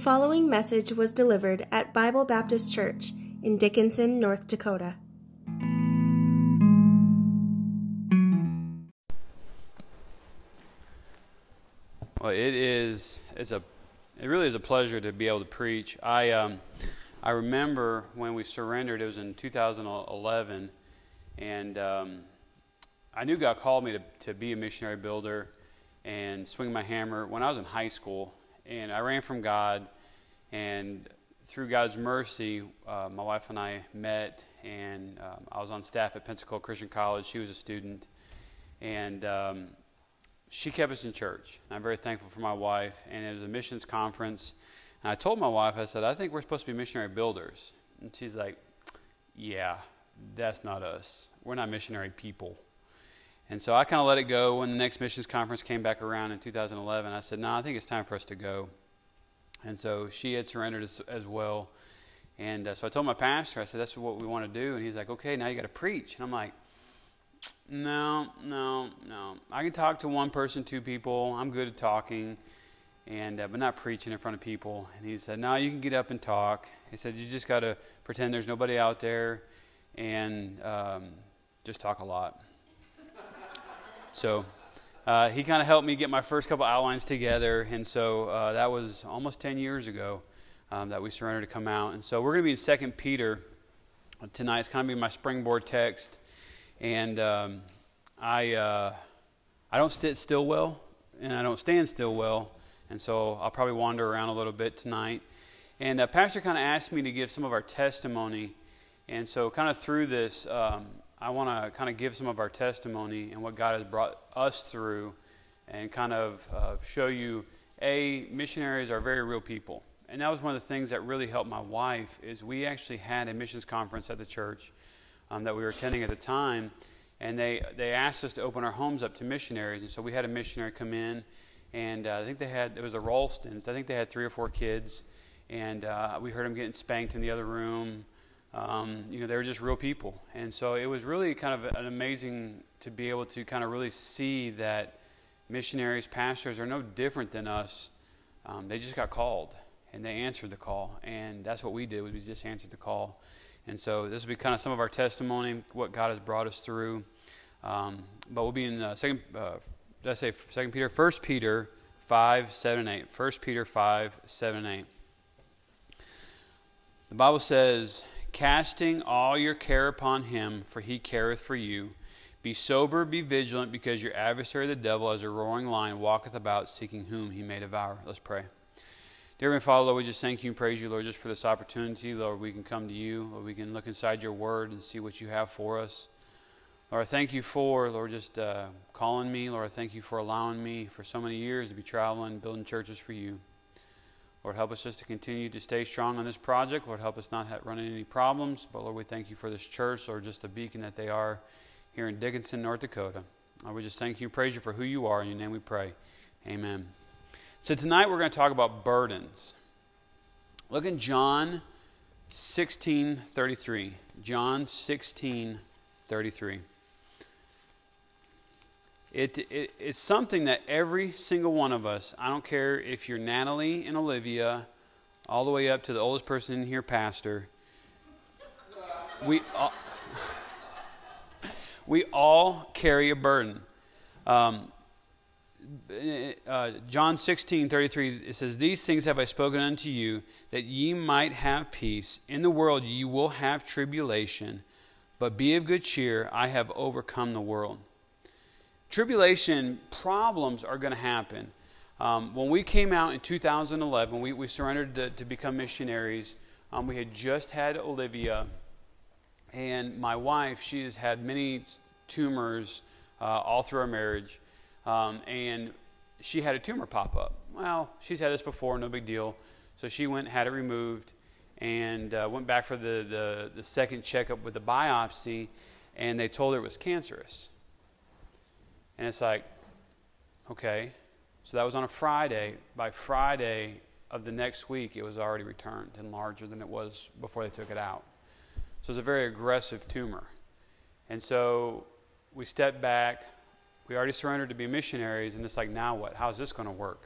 following message was delivered at Bible Baptist Church in Dickinson, North Dakota. Well, it is. It's a. It really is a pleasure to be able to preach. I um, I remember when we surrendered. It was in 2011, and um, I knew God called me to to be a missionary builder and swing my hammer when I was in high school. And I ran from God, and through God's mercy, uh, my wife and I met, and um, I was on staff at Pensacola Christian College. She was a student, and um, she kept us in church. I'm very thankful for my wife. And it was a missions conference. And I told my wife, I said, I think we're supposed to be missionary builders. And she's like, Yeah, that's not us. We're not missionary people. And so I kind of let it go. When the next missions conference came back around in 2011, I said, No, I think it's time for us to go. And so she had surrendered as, as well. And uh, so I told my pastor, I said, That's what we want to do. And he's like, Okay, now you got to preach. And I'm like, no, no, no. I can talk to one person, two people. I'm good at talking, and uh, but not preaching in front of people. And he said, "No, you can get up and talk." He said, "You just got to pretend there's nobody out there, and um, just talk a lot." So uh, he kind of helped me get my first couple outlines together, and so uh, that was almost ten years ago um, that we surrendered to come out. And so we're going to be in Second Peter tonight. It's kind of be my springboard text and um, I uh, I don't sit still well, and I don't stand still well, and so I'll probably wander around a little bit tonight. And uh, Pastor kind of asked me to give some of our testimony, and so kind of through this, um, I want to kind of give some of our testimony and what God has brought us through, and kind of uh, show you a missionaries are very real people. And that was one of the things that really helped my wife is we actually had a missions conference at the church um, that we were attending at the time, and they they asked us to open our homes up to missionaries, and so we had a missionary come in, and uh, I think they had it was the Ralstons. I think they had three or four kids, and uh, we heard them getting spanked in the other room. Um, you know, they were just real people, and so it was really kind of an amazing to be able to kind of really see that missionaries, pastors are no different than us. Um, they just got called, and they answered the call, and that's what we did. Was we just answered the call. And so this will be kind of some of our testimony, what God has brought us through. Um, but we'll be in uh, second. Uh, did I say Second Peter? First Peter five, seven, eight. First Peter five, seven, eight. The Bible says, "Casting all your care upon Him, for He careth for you. Be sober, be vigilant, because your adversary the devil, as a roaring lion, walketh about, seeking whom he may devour." Let's pray. Dear Heavenly Father, Lord, we just thank you and praise you, Lord, just for this opportunity. Lord, we can come to you. Lord, we can look inside your word and see what you have for us. Lord, I thank you for, Lord, just uh, calling me. Lord, I thank you for allowing me for so many years to be traveling, building churches for you. Lord, help us just to continue to stay strong on this project. Lord, help us not have, run into any problems. But Lord, we thank you for this church, Lord, just the beacon that they are here in Dickinson, North Dakota. Lord, we just thank you and praise you for who you are. In your name we pray. Amen. So tonight we're going to talk about burdens. Look in John 16 33. John 16 33. It, it, it's something that every single one of us, I don't care if you're Natalie and Olivia, all the way up to the oldest person in here, Pastor, we all, we all carry a burden. Um, uh, John 16, 33, it says, These things have I spoken unto you, that ye might have peace. In the world ye will have tribulation, but be of good cheer, I have overcome the world. Tribulation, problems are going to happen. Um, when we came out in 2011, we, we surrendered to, to become missionaries. Um, we had just had Olivia, and my wife, she has had many tumors uh, all through our marriage. Um, and she had a tumor pop up. Well, she's had this before, no big deal. So she went, had it removed, and uh, went back for the, the, the second checkup with the biopsy, and they told her it was cancerous. And it's like, okay. So that was on a Friday. By Friday of the next week, it was already returned and larger than it was before they took it out. So it's a very aggressive tumor. And so we stepped back, we already surrendered to be missionaries, and it's like, now what? How's this going to work?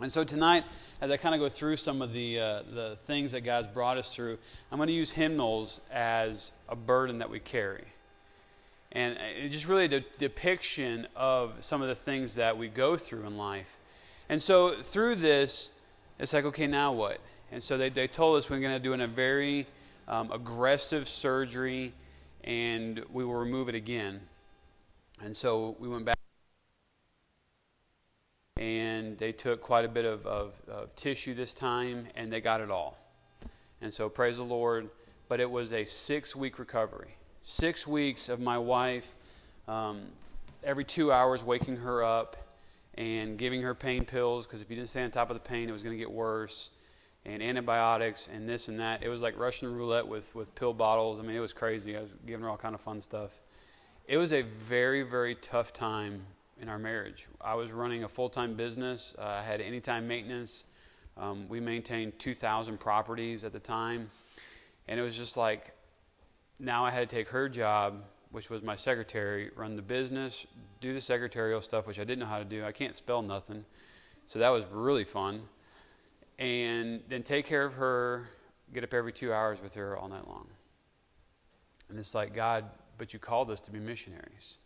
And so tonight, as I kind of go through some of the, uh, the things that God's brought us through, I'm going to use hymnals as a burden that we carry. And it's just really a depiction of some of the things that we go through in life. And so through this, it's like, okay, now what? And so they, they told us we're going to do a very um, aggressive surgery and we will remove it again. And so we went back and they took quite a bit of, of, of, tissue this time, and they got it all. And so, praise the Lord. But it was a six week recovery. Six weeks of my wife um, every two hours waking her up and giving her pain pills because if you didn't stay on top of the pain, it was going to get worse. And antibiotics and this and that. It was like Russian roulette with, with pill bottles. I mean, it was crazy. I was giving her all kind of fun stuff. It was a very, very tough time in our marriage. I was running a full time business, uh, I had anytime maintenance. Um, we maintained 2,000 properties at the time. And it was just like, now I had to take her job, which was my secretary, run the business, do the secretarial stuff, which I didn't know how to do. I can't spell nothing. So that was really fun. And then take care of her, get up every two hours with her all night long. And it's like, God, but you called us to be missionaries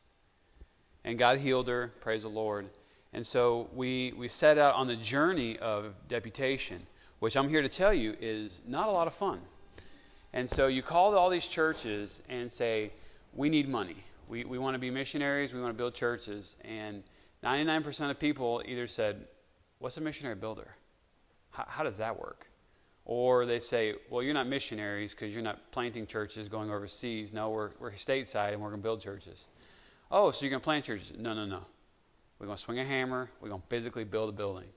and God healed her. Praise the Lord. And so we, we set out on the journey of deputation, which I'm here to tell you is not a lot of fun. And so you call all these churches and say, We need money. We, we want to be missionaries. We want to build churches. And 99% of people either said, What's a missionary builder? How, how does that work? Or they say, Well, you're not missionaries because you're not planting churches going overseas. No, we're, we're stateside and we're going to build churches. Oh, so you're going to plant churches? No, no, no. We're going to swing a hammer. We're going to physically build a building.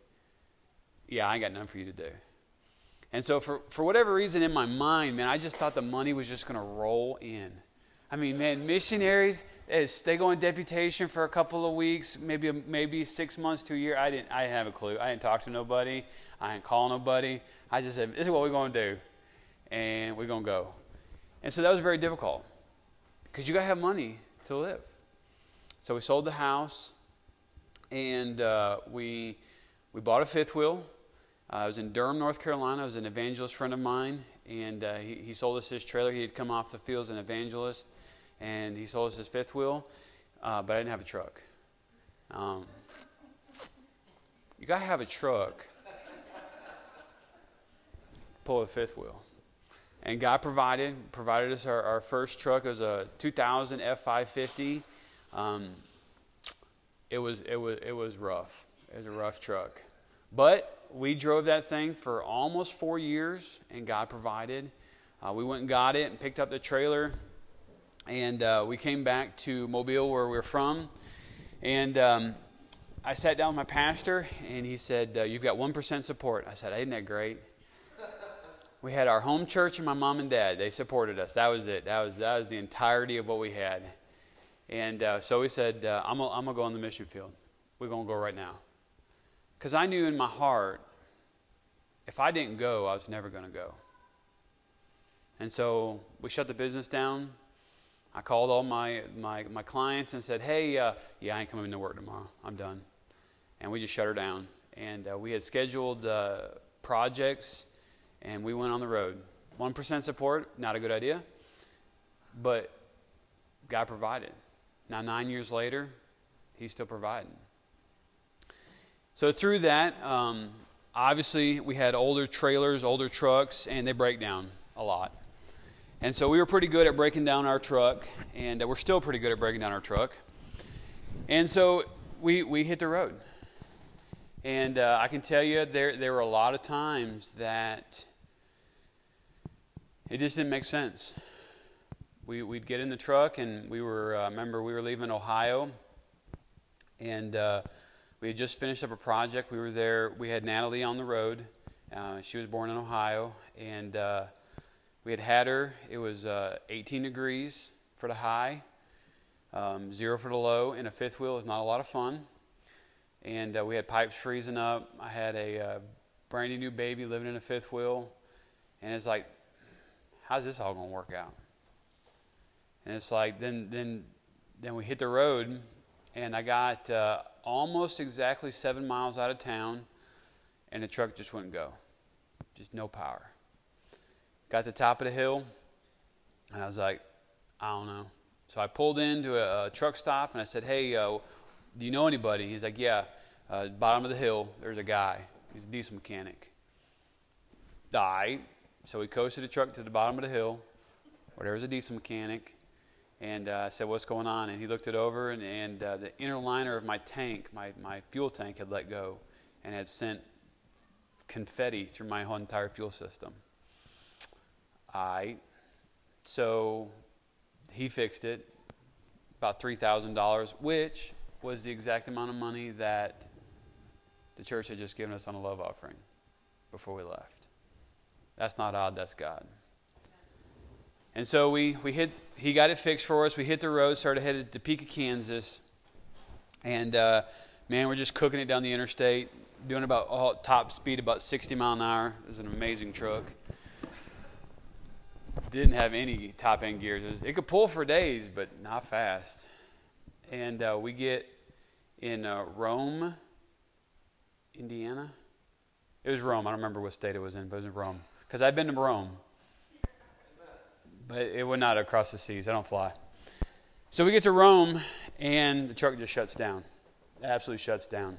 Yeah, I got nothing for you to do. And so, for, for whatever reason in my mind, man, I just thought the money was just going to roll in. I mean, man, missionaries, they go on deputation for a couple of weeks, maybe maybe six months to a year. I didn't, I didn't have a clue. I didn't talk to nobody. I didn't call nobody. I just said, this is what we're going to do. And we're going to go. And so that was very difficult because you got to have money to live. So we sold the house, and uh, we we bought a fifth wheel. Uh, I was in Durham, North Carolina. I was an evangelist friend of mine, and uh, he, he sold us his trailer. He had come off the field as an evangelist, and he sold us his fifth wheel, uh, but I didn't have a truck. Um, you got to have a truck. Pull a fifth wheel. And God provided provided us our, our first truck. It was a 2000 F550 um, it was it was it was rough. It was a rough truck, but we drove that thing for almost four years, and God provided. Uh, we went and got it and picked up the trailer, and uh, we came back to Mobile, where we are from, and. Um, I sat down with my pastor, and he said, uh, "You've got one percent support." I said, "Isn't that great?" we had our home church and my mom and dad. They supported us. That was it. That was that was the entirety of what we had. And uh, so we said, I'm going to go on the mission field. We're going to go right now. Because I knew in my heart, if I didn't go, I was never going to go. And so we shut the business down. I called all my, my, my clients and said, hey, uh, yeah, I ain't coming to work tomorrow. I'm done. And we just shut her down. And uh, we had scheduled uh, projects, and we went on the road. 1% support, not a good idea, but God provided. Now, nine years later, He's still providing. So, through that, um, obviously, we had older trailers, older trucks, and they break down a lot. And so, we were pretty good at breaking down our truck, and we're still pretty good at breaking down our truck. And so, we, we hit the road. And uh, I can tell you, there, there were a lot of times that it just didn't make sense we, we'd get in the truck and we were, uh, remember, we were leaving Ohio and uh, we had just finished up a project. We were there, we had Natalie on the road. Uh, she was born in Ohio and uh, we had had her. It was uh, 18 degrees for the high, um, zero for the low, and a fifth wheel is not a lot of fun. And uh, we had pipes freezing up. I had a brand new baby living in a fifth wheel. And it's like, how's this all going to work out? And it's like then then then we hit the road, and I got uh, almost exactly seven miles out of town. and the truck just wouldn't go. Just no power. Got to the top of the hill, and I was like, I don't know. So I pulled into a, a truck stop and I said, Hey, uh, do you know anybody? He's like, Yeah, uh, bottom of the hill, there's a guy. He's a diesel mechanic. Died. So we coasted the truck to the bottom of the hill where there was a diesel mechanic. And uh, I said, What's going on? And he looked it over, and, and uh, the inner liner of my tank, my, my fuel tank, had let go and had sent confetti through my whole entire fuel system. I, so he fixed it, about $3,000, which was the exact amount of money that the church had just given us on a love offering before we left. That's not odd, that's God. And so we, we hit, he got it fixed for us. We hit the road, started headed to Topeka, Kansas. And uh, man, we're just cooking it down the interstate, doing about oh, top speed, about 60 mile an hour. It was an amazing truck. Didn't have any top end gears. It, was, it, could pull for days, but not fast. And uh, we get in uh, Rome, Indiana. It was Rome. I don't remember what state it was in, but it was in Rome. Because I'd been to Rome but it would not across the seas. I don't fly. So we get to Rome, and the truck just shuts down. It absolutely shuts down.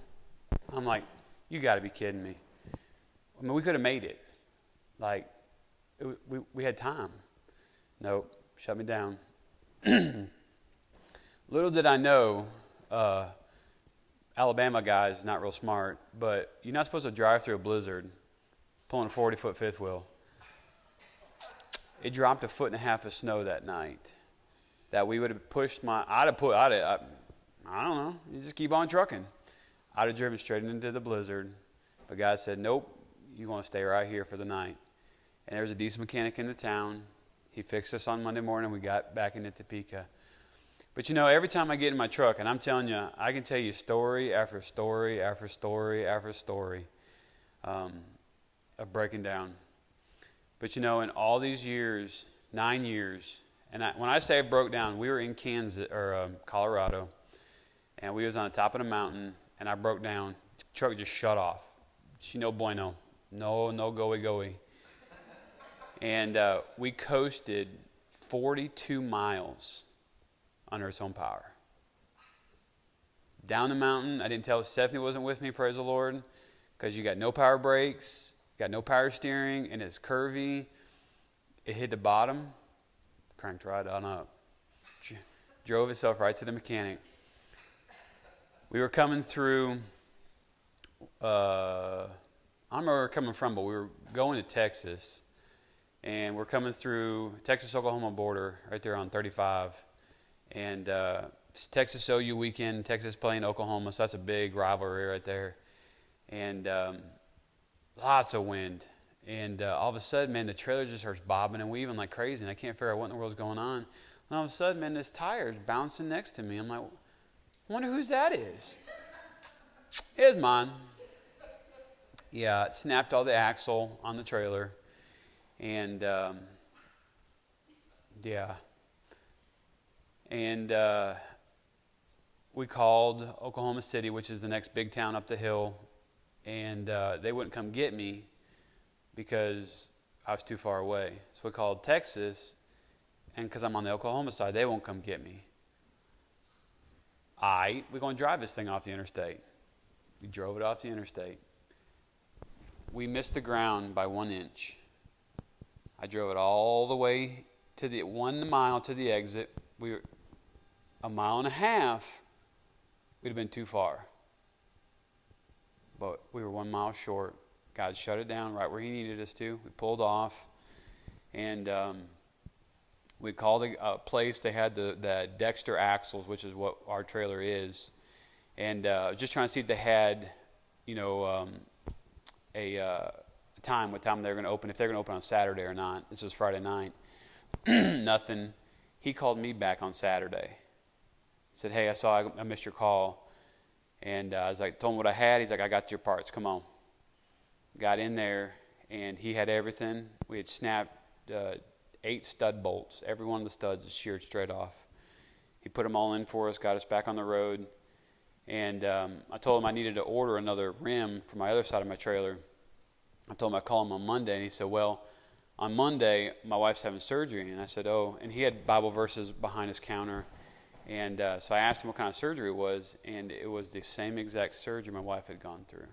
I'm like, you got to be kidding me. I mean, we could have made it. Like, it, we, we had time. Nope, shut me down. Little did I know, uh, Alabama guys not real smart, but you're not supposed to drive through a blizzard pulling a 40 foot fifth wheel it dropped a foot and a half of snow that night. That we would have pushed my, I'd have put, I'd have, I, I don't know, you just keep on trucking. I'd have driven straight into the blizzard. But God said, nope, you want to stay right here for the night. And there was a decent mechanic in the town. He fixed us on Monday morning. We got back into Topeka. But you know, every time I get in my truck, and I'm telling you, I can tell you story after story after story after story um, of breaking down. But you know, in all these years, nine years, and I, when I say I broke down, we were in Kansas or um, Colorado, and we was on the top of the mountain, and I broke down. The truck just shut off. She no bueno, no no goey goey. And uh, we coasted 42 miles under its own power. Down the mountain, I didn't tell Stephanie wasn't with me. Praise the Lord, because you got no power brakes got no power steering, and it's curvy. It hit the bottom, cranked right on up, drove itself right to the mechanic. We were coming through. Uh, I don't know where we are coming from, but we were going to Texas, and we're coming through Texas Oklahoma border right there on 35, and uh, Texas OU weekend, Texas playing Oklahoma, so that's a big rivalry right there, and. Um, lots of wind. And uh, all of a sudden, man, the trailer just starts bobbing and weaving like crazy, and I can't figure out what in the world's going on. And all of a sudden, man, this tire is bouncing next to me. I'm like, I wonder whose that is. It's mine. Yeah, it snapped all the axle on the trailer. And, um, yeah. And uh, we called Oklahoma City, which is the next big town up the hill and uh, they wouldn't come get me because I was too far away. So we called Texas, and because I'm on the Oklahoma side, they won't come get me. I we're going to drive this thing off the interstate. We drove it off the interstate. We missed the ground by one inch. I drove it all the way to the one mile to the exit. We were a mile and a half. We'd have been too far but we were one mile short. God shut it down right where He needed us to. We pulled off, and um, we called a, a, place. They had the, the Dexter axles, which is what our trailer is, and uh, just trying to see if they had, you know, um, a uh, time, what time they're going to open, if they're going to open on Saturday or not. This was Friday night. Nothing. He called me back on Saturday. Said, "Hey, I saw I missed your call." And uh, I was like, told him what I had. He's like, I got your parts. Come on. Got in there, and he had everything. We had snapped uh, eight stud bolts. Every one of the studs is sheared straight off. He put them all in for us, got us back on the road, And um, I told him I needed to order another rim for my other side of my trailer. I told him I'd call him on Monday, and he said, Well, on Monday, my wife's having surgery. And I said, Oh, and he had Bible verses behind his counter. And uh, so I asked him what kind of surgery it was, and it was the same exact surgery my wife had gone through.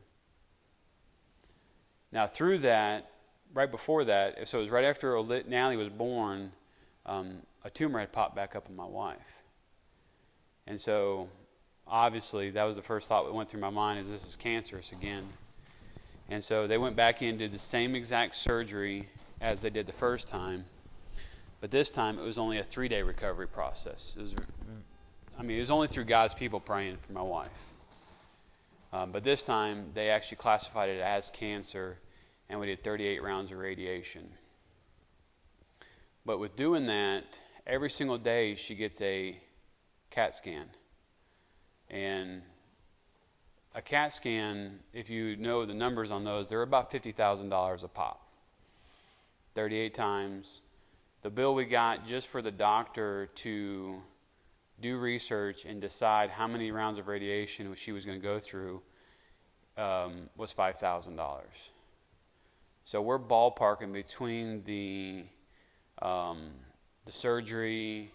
Now, through that, right before that, so it was right after Natalie was born, um, a tumor had popped back up in my wife. And so, obviously, that was the first thought that went through my mind is this is cancerous again. And so they went back in, did the same exact surgery as they did the first time. But this time it was only a three day recovery process. It was, I mean, it was only through God's people praying for my wife. Um, but this time they actually classified it as cancer, and we did 38 rounds of radiation. But with doing that, every single day she gets a CAT scan. And a CAT scan, if you know the numbers on those, they're about $50,000 a pop. 38 times. The bill we got just for the doctor to do research and decide how many rounds of radiation she was going to go through um, was $5,000. So we're ballparking between the um, the surgery,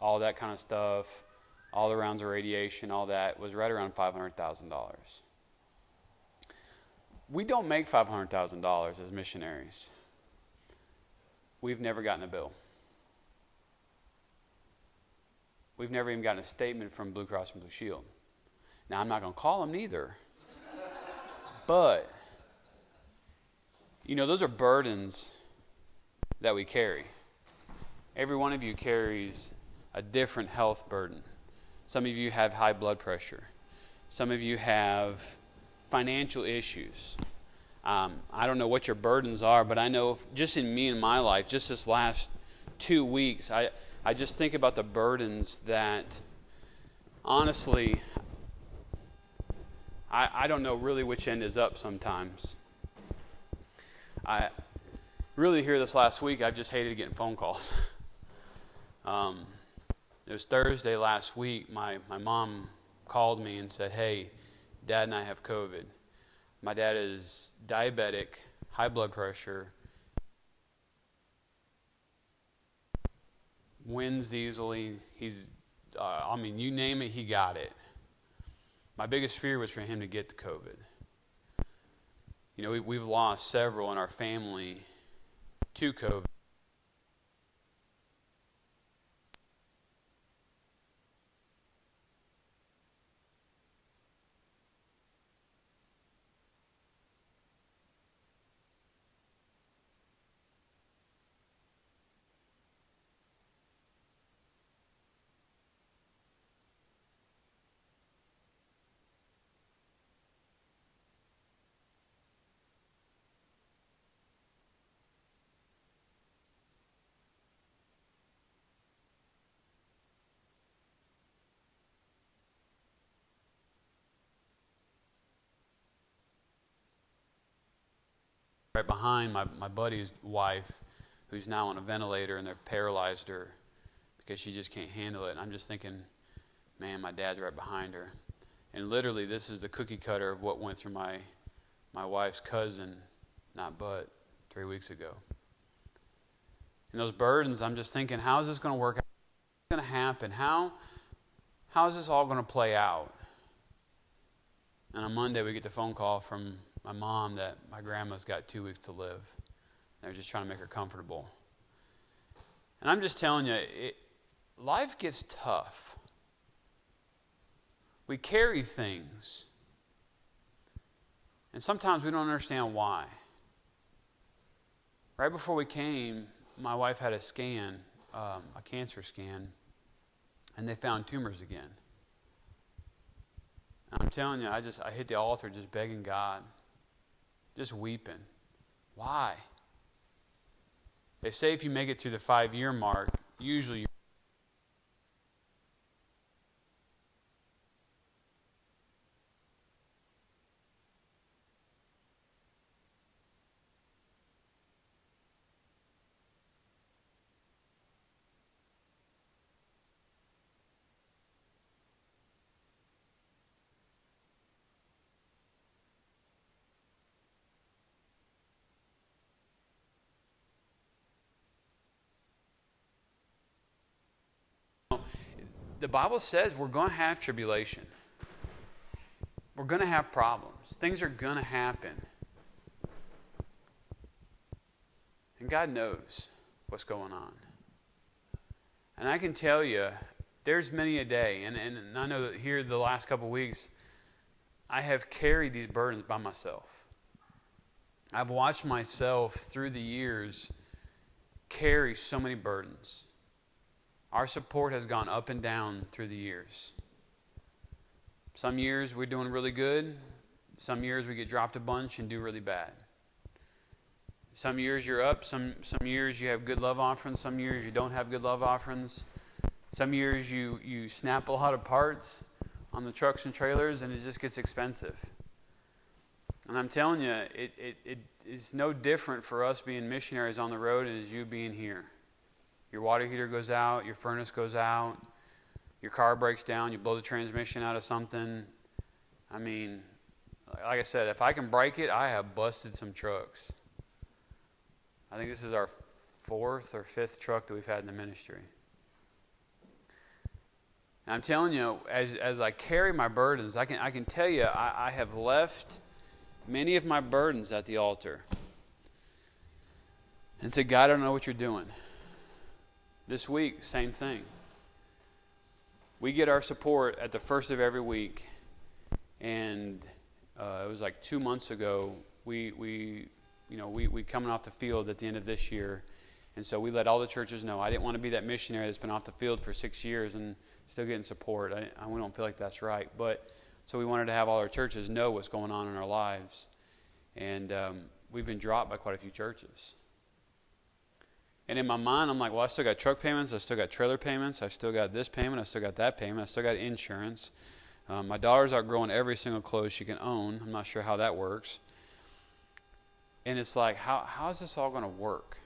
all that kind of stuff, all the rounds of radiation, all that was right around $500,000. We don't make $500,000 as missionaries. We've never gotten a bill. We've never even gotten a statement from Blue Cross and Blue Shield. Now, I'm not going to call them neither. but, you know, those are burdens that we carry. Every one of you carries a different health burden. Some of you have high blood pressure. Some of you have financial issues. Um, I don't know what your burdens are, but I know just in me and my life, just this last two weeks, I, I just think about the burdens that, honestly, I, I don't know really which end is up sometimes. I really here this last week, I've just hated getting phone calls. um, it was Thursday last week. My, my mom called me and said, Hey, dad and I have COVID. My dad is diabetic, high blood pressure, wins easily. He's, uh, I mean, you name it, he got it. My biggest fear was for him to get the COVID. You know, we, we've lost several in our family to COVID. Right behind my, my buddy's wife, who's now on a ventilator, and they've paralyzed her because she just can't handle it. And I'm just thinking, man, my dad's right behind her. And literally, this is the cookie cutter of what went through my, my wife's cousin, not but, three weeks ago. And those burdens, I'm just thinking, how is this going to work out? What's going to happen? How, how is this all going to play out? And on Monday, we get the phone call from my mom that my grandma's got two weeks to live. They're just trying to make her comfortable. And I'm just telling you, it, life gets tough. We carry things. And sometimes we don't understand why. Right before we came, my wife had a scan, um, a cancer scan, and they found tumors again. And I'm telling you, I just I hit the altar just begging God just weeping. Why? They say if you make it through the five year mark, usually the Bible says we're going to have tribulation. We're going to have problems. Things are going to happen. And God knows what's going on. And I can tell you, there's many a day, and, and I know that here the last couple of weeks, I have carried these burdens by myself. I've watched myself through the years carry so many burdens. Our support has gone up and down through the years. Some years we're doing really good. Some years we get dropped a bunch and do really bad. Some years you're up, some, some years you have good love offerings, some years you don't have good love offerings. Some years you, you snap a lot of parts on the trucks and trailers and it just gets expensive. And I'm telling you, it, it, it is no different for us being missionaries on the road as you being here. Your water heater goes out, your furnace goes out, your car breaks down, you blow the transmission out of something. I mean, like I said, if I can break it, I have busted some trucks. I think this is our fourth or fifth truck that we've had in the ministry. And I'm telling you, as, as I carry my burdens, I can, I can tell you, I, I have left many of my burdens at the altar and said, God, I don't know what you're doing. This week, same thing. We get our support at the first of every week, and uh, it was like two months ago. We, we you know, we, we coming off the field at the end of this year. And so we let all the churches know. I didn't want to be that missionary that's been off the field for six years and still getting support. I, I we don't feel like that's right. But so we wanted to have all our churches know what's going on in our lives. And um, we've been dropped by quite a few churches. And in my mind, I'm like, well, I still got truck payments, I still got trailer payments, I still got this payment, I still got that payment, I still got insurance. Um, my daughter's outgrowing every single clothes she can own. I'm not sure how that works. And it's like, how, how is this all going to work?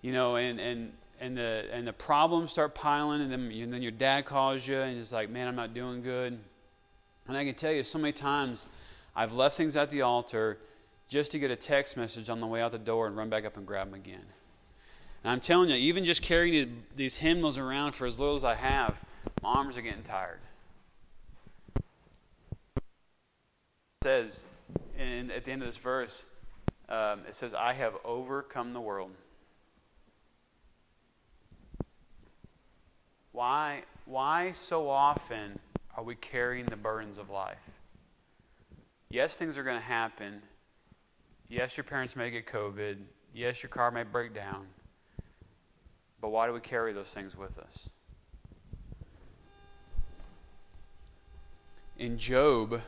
You know, and, and, and, the, and the problems start piling, and then, and then your dad calls you, and it's like, man, I'm not doing good. And I can tell you so many times I've left things at the altar just to get a text message on the way out the door and run back up and grab them again. And I'm telling you, even just carrying these, these hymnals around for as little as I have, my arms are getting tired. says in, at the end of this verse, um, it says, I have overcome the world. Why, why so often are we carrying the burdens of life? Yes, things are going to happen. Yes, your parents may get COVID. Yes, your car may break down. But why do we carry those things with us? In Job,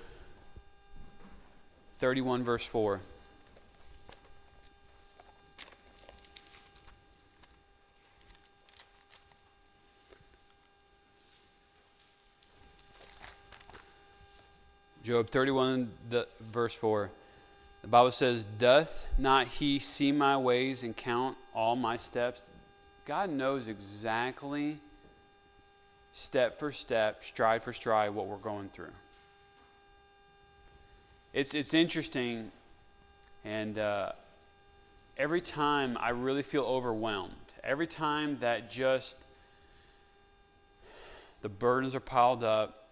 31, verse 4. Job 31, the, verse 4. The Bible says, Doth not he see my ways and count all my steps? God knows exactly, step for step, stride for stride, what we're going through it's it's interesting, and uh, every time I really feel overwhelmed. Every time that just the burdens are piled up,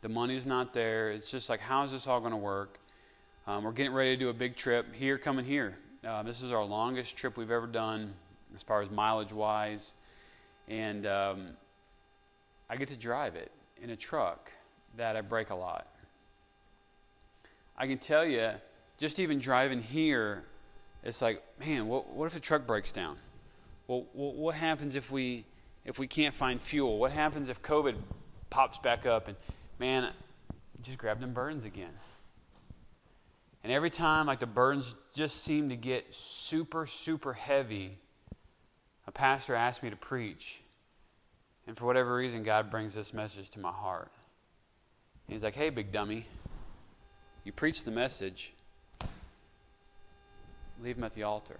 the money's not there. It's just like, how is this all going to work? Um, we're getting ready to do a big trip here, coming here. Uh, this is our longest trip we've ever done as far as mileage wise, and um, I get to drive it in a truck that I break a lot. I can tell you, just even driving here, it's like, man, what, what if the truck breaks down? Well, what happens if we if we can't find fuel? What happens if COVID pops back up? And man, just grab them burdens again. And every time, like the burdens just seem to get super, super heavy, a pastor asked me to preach. And for whatever reason, God brings this message to my heart. He's like, hey, big dummy, you preach the message, leave him at the altar.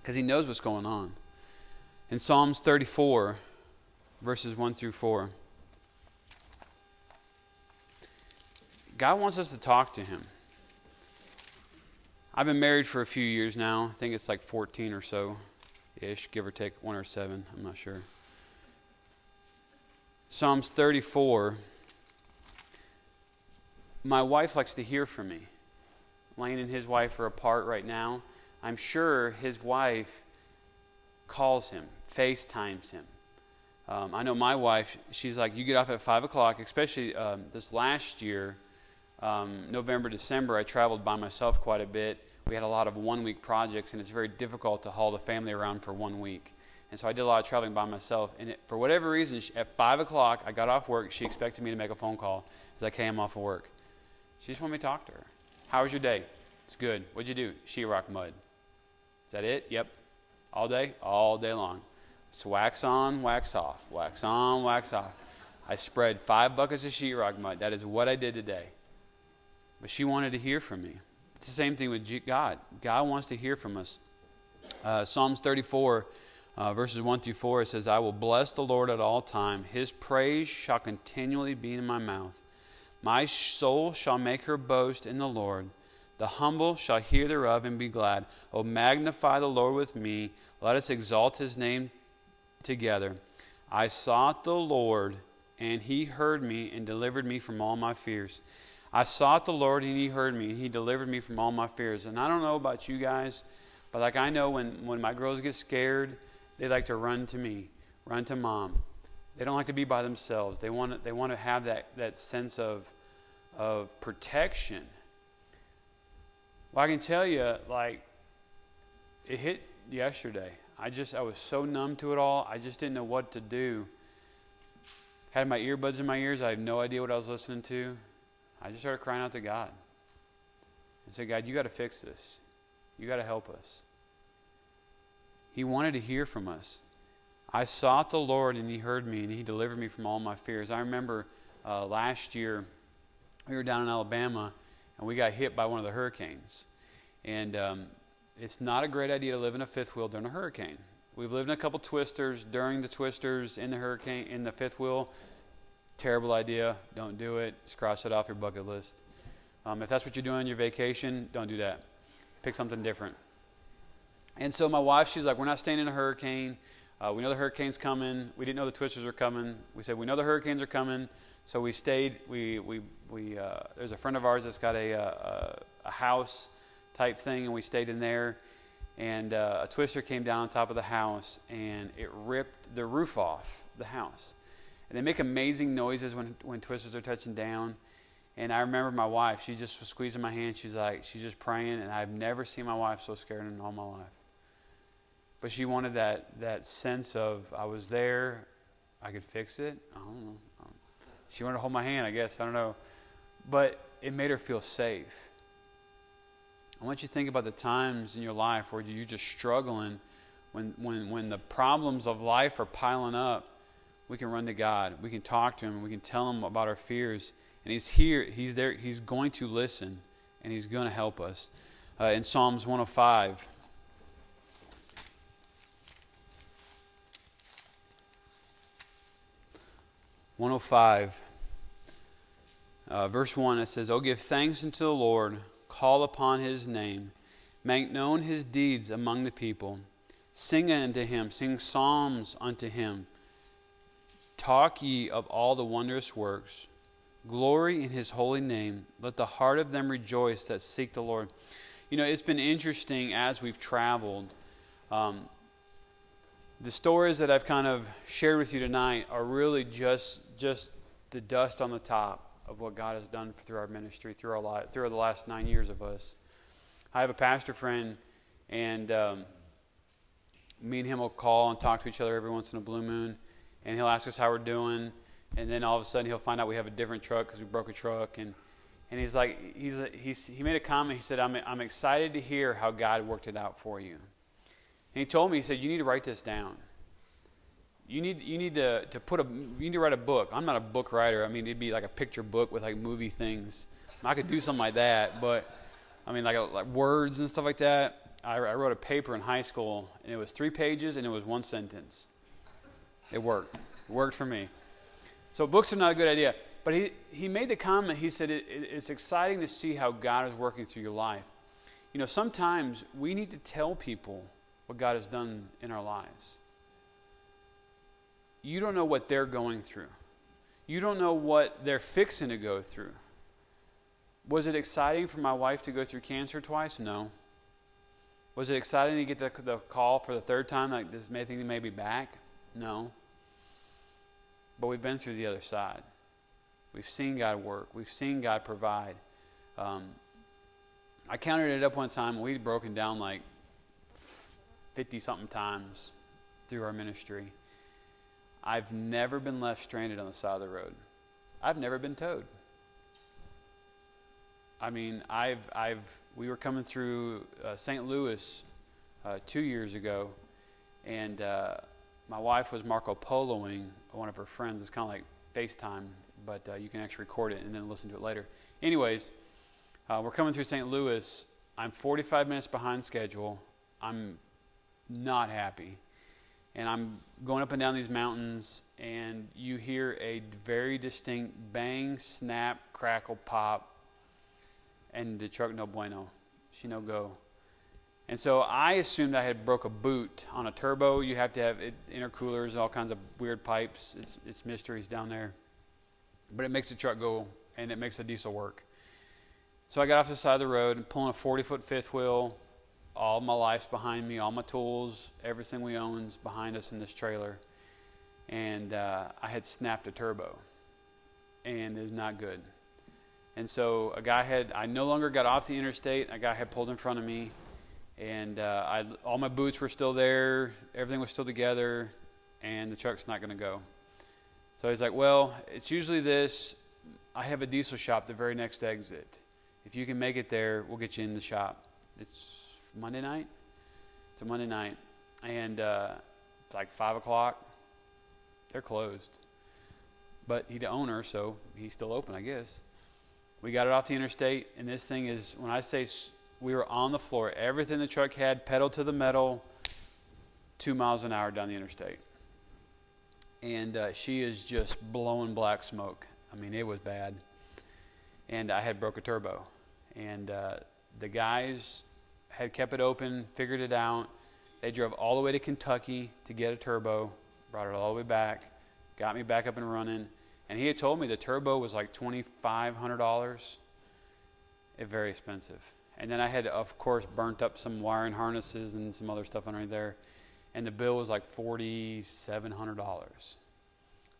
Because he knows what's going on. In Psalms 34, verses 1 through 4, God wants us to talk to him. I've been married for a few years now. I think it's like 14 or so. ish, give or take one or seven. I'm not sure. Psalms 34. My wife likes to hear from me. Lane and his wife are apart right now. I'm sure his wife calls him, FaceTimes him. Um, I know my wife, she's like, you get off at 5 o'clock, especially um, this last year, um, November, December, I traveled by myself quite a bit. We had a lot of one week projects, and it's very difficult to haul the family around for one week. And so I did a lot of traveling by myself. And it, for whatever reason, she, at 5 o'clock, I got off work. She expected me to make a phone call as I came off of work. She just wanted me to talk to her. How was your day? It's good. What'd you do? Sheetrock mud. Is that it? Yep. All day? All day long. It's wax on, wax off. Wax on, wax off. I spread five buckets of sheetrock mud. That is what I did today. But she wanted to hear from me. It's the same thing with God. God wants to hear from us. Uh, Psalms 34, uh, verses 1 through 4, it says, I will bless the Lord at all time. His praise shall continually be in my mouth. My soul shall make her boast in the Lord. The humble shall hear thereof and be glad. O magnify the Lord with me. Let us exalt his name together. I sought the Lord, and he heard me and delivered me from all my fears. I sought the Lord, and he heard me, he delivered me from all my fears. And I don't know about you guys, but like I know when, when my girls get scared, they like to run to me, run to mom. They don't like to be by themselves. They want to, they want to have that, that sense of, of protection well, I can tell you, like, it hit yesterday. I just, I was so numb to it all. I just didn't know what to do. Had my earbuds in my ears. I have no idea what I was listening to. I just started crying out to God and said, God, you got to fix this. You got to help us. He wanted to hear from us. I sought the Lord, and He heard me, and He delivered me from all my fears. I remember uh, last year, we were down in Alabama and we got hit by one of the hurricanes. And um, it's not a great idea to live in a fifth wheel during a hurricane. We've lived in a couple twisters during the twisters in the hurricane in the fifth wheel. Terrible idea. Don't do it. Just cross it off your bucket list. Um, if that's what you're doing on your vacation, don't do that. Pick something different. And so my wife, she's like, we're not staying in a hurricane. Uh, we know the hurricane's coming. We didn't know the twisters were coming. We said, we know the hurricanes are coming. So we stayed. We we we. Uh, there's a friend of ours that's got a, uh, a, a house type thing, and we stayed in there. And uh, a twister came down on top of the house, and it ripped the roof off the house. And they make amazing noises when when twisters are touching down. And I remember my wife. She just was squeezing my hand. She's like, she's just praying, and I've never seen my wife so scared in all my life. But she wanted that that sense of I was there, I could fix it. I don't know. She wanted to hold my hand, I guess. I don't know. But it made her feel safe. I want you to think about the times in your life where you're just struggling. When, when, when the problems of life are piling up, we can run to God. We can talk to Him. We can tell Him about our fears. And He's here. He's there. He's going to listen. And He's going to help us. Uh, in Psalms 105, One hundred five, Uh, verse 1, it says, Oh, give thanks unto the Lord, call upon his name, make known his deeds among the people. Sing unto him, sing psalms unto him. Talk ye of all the wondrous works. Glory in his holy name. Let the heart of them rejoice that seek the Lord. You know, it's been interesting as we've traveled. Um, the stories that I've kind of shared with you tonight are really just just the dust on the top of what God has done through our ministry, through our life, through the last nine years of us. I have a pastor friend, and um, me and him will call and talk to each other every once in a blue moon, and he'll ask us how we're doing, and then all of a sudden he'll find out we have a different truck because we broke a truck, and and he's like, he's, he's he made a comment. He said, "I'm I'm excited to hear how God worked it out for you." And he told me, he said, "You need to write this down." you need you need to, to put a you need to write a book. I'm not a book writer. I mean, it'd be like a picture book with like movie things. I could do something like that, but I mean, like, a, like words and stuff like that. I, I wrote a paper in high school, and it was three pages, and it was one sentence. It worked. It worked for me. So books are not a good idea. But he, he made the comment, he said, it, it, it's exciting to see how God is working through your life. You know, sometimes we need to tell people what God has done in our lives. You don't know what they're going through. You don't know what they're fixing to go through. Was it exciting for my wife to go through cancer twice? No. Was it exciting to get the, the call for the third time, like this may think may be back? No. But we've been through the other side. We've seen God work. We've seen God provide. Um, I counted it up one time, we'd broken down like 50 something times through our ministry. I've never been left stranded on the side of the road. I've never been towed. I mean, I've, I've, we were coming through uh, St. Louis uh, two years ago, and uh, my wife was Marco Poloing one of her friends. It's kind of like FaceTime, but uh, you can actually record it and then listen to it later. Anyways, uh, we're coming through St. Louis. I'm 45 minutes behind schedule. I'm not happy. And I'm going up and down these mountains, and you hear a very distinct bang, snap, crackle, pop, and the truck no bueno. She no go. And so I assumed I had broke a boot on a turbo. You have to have it, intercoolers, all kinds of weird pipes. It's, it's mysteries down there. But it makes the truck go, and it makes the diesel work. So I got off the side of the road and pulling a 40 foot fifth wheel. All my life's behind me, all my tools, everything we own's behind us in this trailer. And uh, I had snapped a turbo, and it was not good. And so a guy had, I no longer got off the interstate. A guy had pulled in front of me, and uh, I, all my boots were still there. Everything was still together, and the truck's not going to go. So he's like, Well, it's usually this. I have a diesel shop the very next exit. If you can make it there, we'll get you in the shop. It's Monday night. It's a Monday night, and uh, like five o'clock. They're closed, but he's the owner, so he's still open, I guess. We got it off the interstate, and this thing is when I say we were on the floor, everything the truck had, pedal to the metal, two miles an hour down the interstate, and uh, she is just blowing black smoke. I mean, it was bad, and I had broke a turbo and uh, the guys had kept it open, figured it out. They drove all the way to Kentucky to get a turbo, brought it all the way back, got me back up and running. And he had told me the turbo was like $2,500. It very expensive. And then I had, of course, burnt up some wiring harnesses and some other stuff underneath there. And the bill was like $4,700.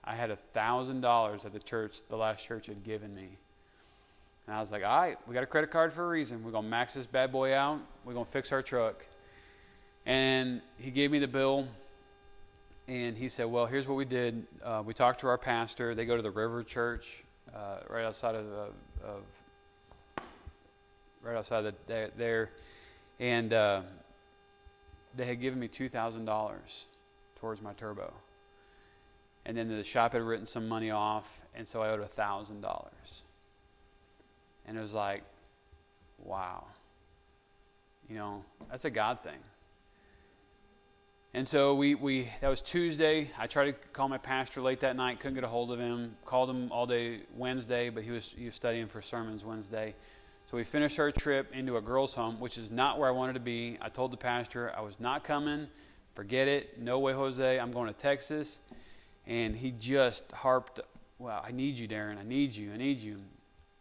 I had a $1,000 that the church, the last church, had given me and I was like, all right, we got a credit card for a reason. We're going to max this bad boy out. We're going to fix our truck. And he gave me the bill. And he said, well, here's what we did. Uh, we talked to our pastor. They go to the River Church uh, right outside of, uh, of, right outside of the, there. And uh, they had given me $2,000 towards my turbo. And then the shop had written some money off. And so I owed $1,000. And it was like, wow. You know, that's a God thing. And so we, we that was Tuesday. I tried to call my pastor late that night, couldn't get a hold of him. Called him all day Wednesday, but he was he was studying for sermons Wednesday. So we finished our trip into a girls' home, which is not where I wanted to be. I told the pastor I was not coming. Forget it. No way, Jose. I'm going to Texas. And he just harped, Well, I need you, Darren. I need you. I need you.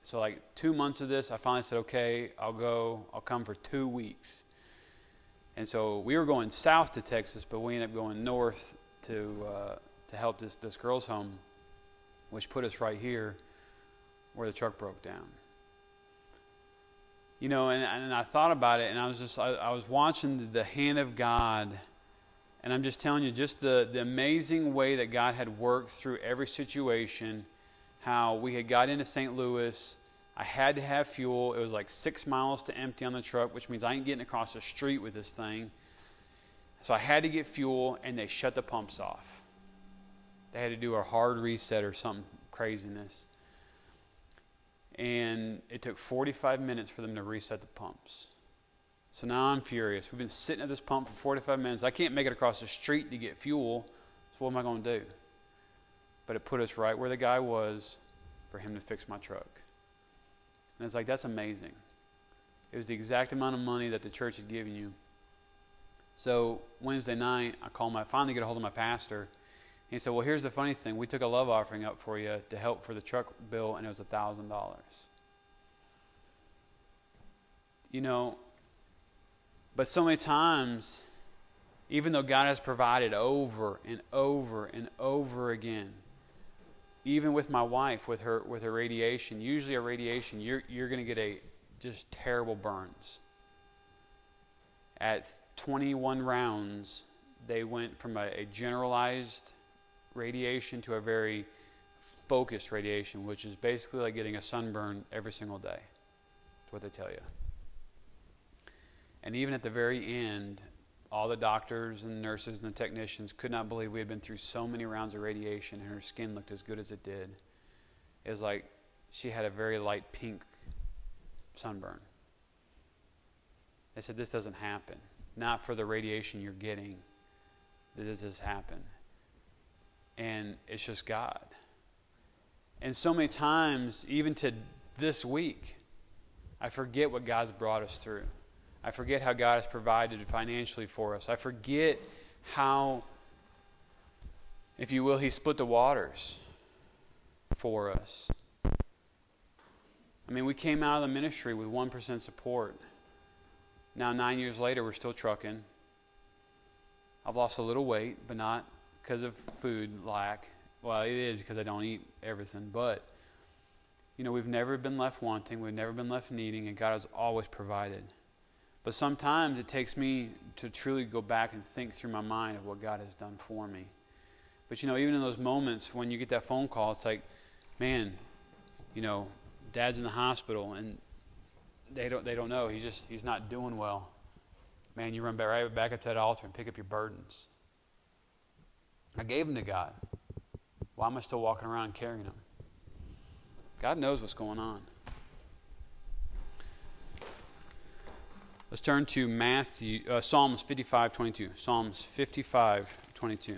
So, like two months of this, I finally said, okay, I'll go, I'll come for two weeks. And so we were going south to Texas, but we ended up going north to, uh, to help this, this girl's home, which put us right here where the truck broke down. You know, and, and I thought about it, and I was just, I, I was watching the hand of God, and I'm just telling you, just the, the amazing way that God had worked through every situation how we had got into St. Louis. I had to have fuel. It was like six miles to empty on the truck, which means I ain't getting across the street with this thing. So I had to get fuel, and they shut the pumps off. They had to do a hard reset or something craziness. And it took 45 minutes for them to reset the pumps. So now I'm furious. We've been sitting at this pump for 45 minutes. I can't make it across the street to get fuel. So what am I going to do? but it put us right where the guy was for him to fix my truck. And it's like, that's amazing. It was the exact amount of money that the church had given you. So Wednesday night, I call my finally get a hold of my pastor. He said, "Well, here's the funny thing. We took a love offering up for you to help for the truck bill, and it was a thousand dollars." You know, but so many times, even though God has provided over and over and over again, even with my wife with her with her radiation, usually a radiation, you're you're going to get a just terrible burns. At 21 rounds, they went from a, a generalized radiation to a very focused radiation, which is basically like getting a sunburn every single day. That's what they tell you. And even at the very end, all the doctors and nurses and the technicians could not believe we had been through so many rounds of radiation and her skin looked as good as it did. It was like she had a very light pink sunburn. They said, This doesn't happen. Not for the radiation you're getting. This has happened. And it's just God. And so many times, even to this week, I forget what God's brought us through. I forget how God has provided financially for us. I forget how, if you will, He split the waters for us. I mean, we came out of the ministry with 1% support. Now, nine years later, we're still trucking. I've lost a little weight, but not because of food lack. Well, it is because I don't eat everything. But, you know, we've never been left wanting. We've never been left needing, and God has always provided. But sometimes it takes me to truly go back and think through my mind of what God has done for me. But, you know, even in those moments when you get that phone call, it's like, man, you know, dad's in the hospital and they don't they don't know he's just he's not doing well man you run back right back up to that altar and pick up your burdens i gave them to god. Why am i still walking around carrying them god knows what's going on. Let's turn to matthew uh, psalms 55 22 psalms 55 22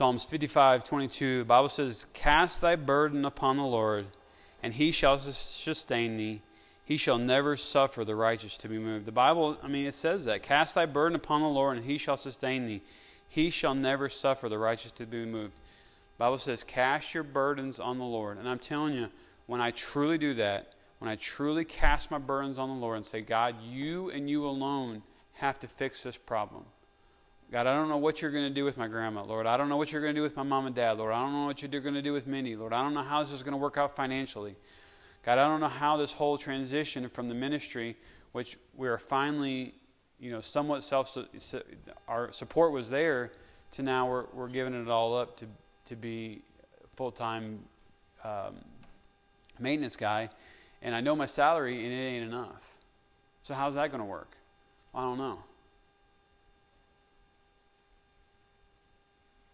Psalms 55, 22, the Bible says, Cast thy burden upon the Lord, and he shall sustain thee. He shall never suffer the righteous to be moved. The Bible, I mean, it says that. Cast thy burden upon the Lord, and he shall sustain thee. He shall never suffer the righteous to be moved. The Bible says, Cast your burdens on the Lord. And I'm telling you, when I truly do that, when I truly cast my burdens on the Lord and say, God, you and you alone have to fix this problem God, I don't know what you're going to do with my grandma, Lord. I don't know what you're going to do with my mom and dad, Lord. I don't know what you're going to do with Mindy, Lord. I don't know how this is going to work out financially. God, I don't know how this whole transition from the ministry, which we are finally, you know, somewhat self, our support was there, to now we're, we're giving it all up to, to be full time um, maintenance guy. And I know my salary, and it ain't enough. So, how's that going to work? I don't know.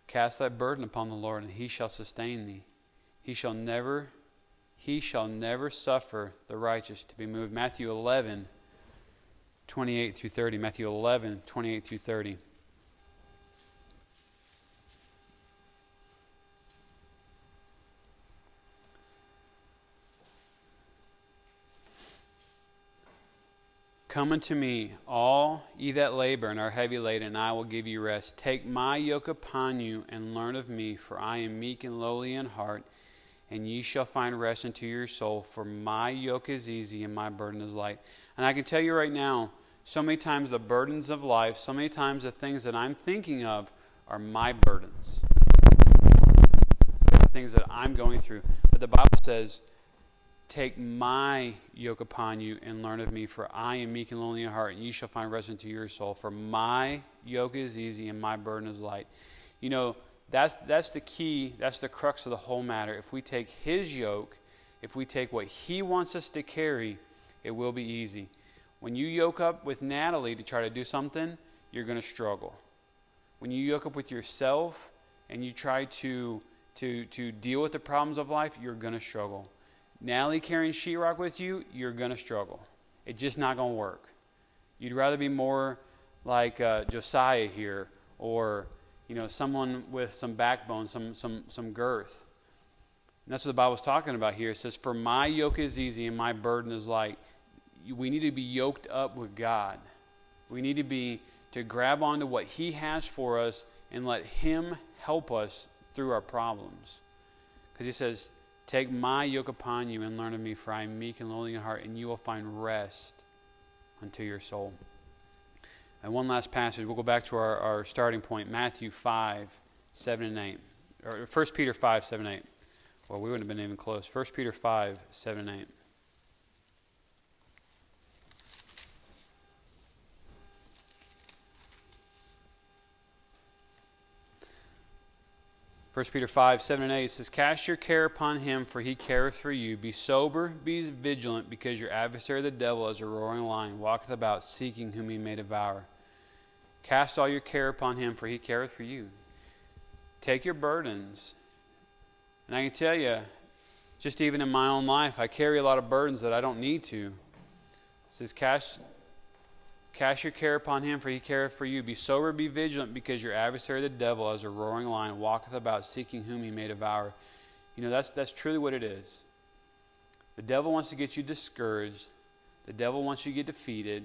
Cast thy burden upon the Lord, and he shall sustain thee. He shall never, he shall never suffer the righteous to be moved. Matthew 11, 28 through 30. Matthew 11, 28 through 30. Come unto me, all ye that labor and are heavy laden, and I will give you rest. Take my yoke upon you and learn of me, for I am meek and lowly in heart, and ye shall find rest unto your soul. For my yoke is easy and my burden is light. And I can tell you right now, so many times the burdens of life, so many times the things that I'm thinking of are my burdens. The things that I'm going through. But the Bible says, Take my yoke upon you and learn of me, for I am meek and lonely in heart, and ye shall find rest unto your soul. For my yoke is easy and my burden is light. You know, that's, that's the key, that's the crux of the whole matter. If we take his yoke, if we take what he wants us to carry, it will be easy. When you yoke up with Natalie to try to do something, you're going to struggle. When you yoke up with yourself and you try to, to, to deal with the problems of life, you're going to struggle. Natalie carrying sheetrock with you, you're going to struggle. It's just not going to work. You'd rather be more like uh, Josiah here or you know someone with some backbone, some, some, some girth. And that's what the Bible's talking about here. It says, For my yoke is easy and my burden is light. We need to be yoked up with God. We need to be to grab onto what He has for us and let Him help us through our problems. Because He says, Take my yoke upon you and learn of me, for I am meek and lowly in heart, and you will find rest unto your soul. And one last passage, we'll go back to our, our starting point Matthew 5, 7 and 8. Or 1 Peter 5, 7 and 8. Well, we wouldn't have been even close. 1 Peter 5, 7 and 8. 1 Peter 5, 7 and 8 says, Cast your care upon him, for he careth for you. Be sober, be vigilant, because your adversary the devil, as a roaring lion, walketh about, seeking whom he may devour. Cast all your care upon him, for he careth for you. Take your burdens. And I can tell you, just even in my own life, I carry a lot of burdens that I don't need to. It says, Cast Cast your care upon him, for he careth for you. Be sober, be vigilant, because your adversary, the devil, as a roaring lion, walketh about seeking whom he may devour. You know, that's, that's truly what it is. The devil wants to get you discouraged. The devil wants you to get defeated.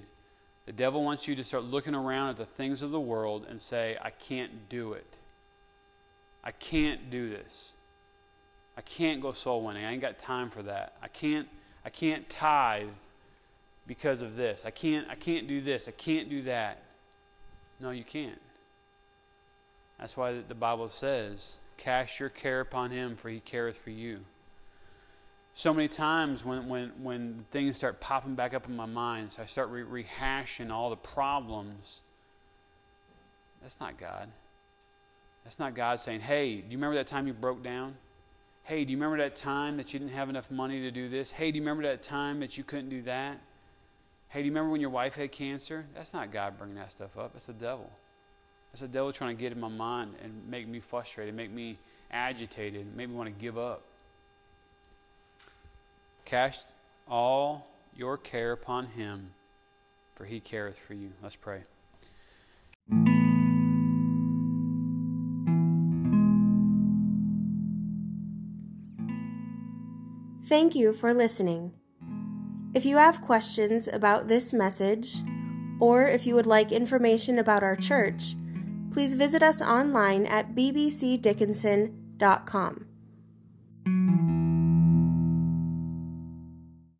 The devil wants you to start looking around at the things of the world and say, I can't do it. I can't do this. I can't go soul winning. I ain't got time for that. I can't I can't tithe because of this. I can't I can't do this. I can't do that. No, you can't. That's why the Bible says, "Cast your care upon him for he careth for you." So many times when when when things start popping back up in my mind, so I start re- rehashing all the problems. That's not God. That's not God saying, "Hey, do you remember that time you broke down?" Hey, do you remember that time that you didn't have enough money to do this? Hey, do you remember that time that you couldn't do that? Hey, do you remember when your wife had cancer? That's not God bringing that stuff up. That's the devil. That's the devil trying to get in my mind and make me frustrated, make me agitated, make me want to give up. Cast all your care upon him, for he careth for you. Let's pray. Thank you for listening. If you have questions about this message, or if you would like information about our church, please visit us online at bbcdickinson.com.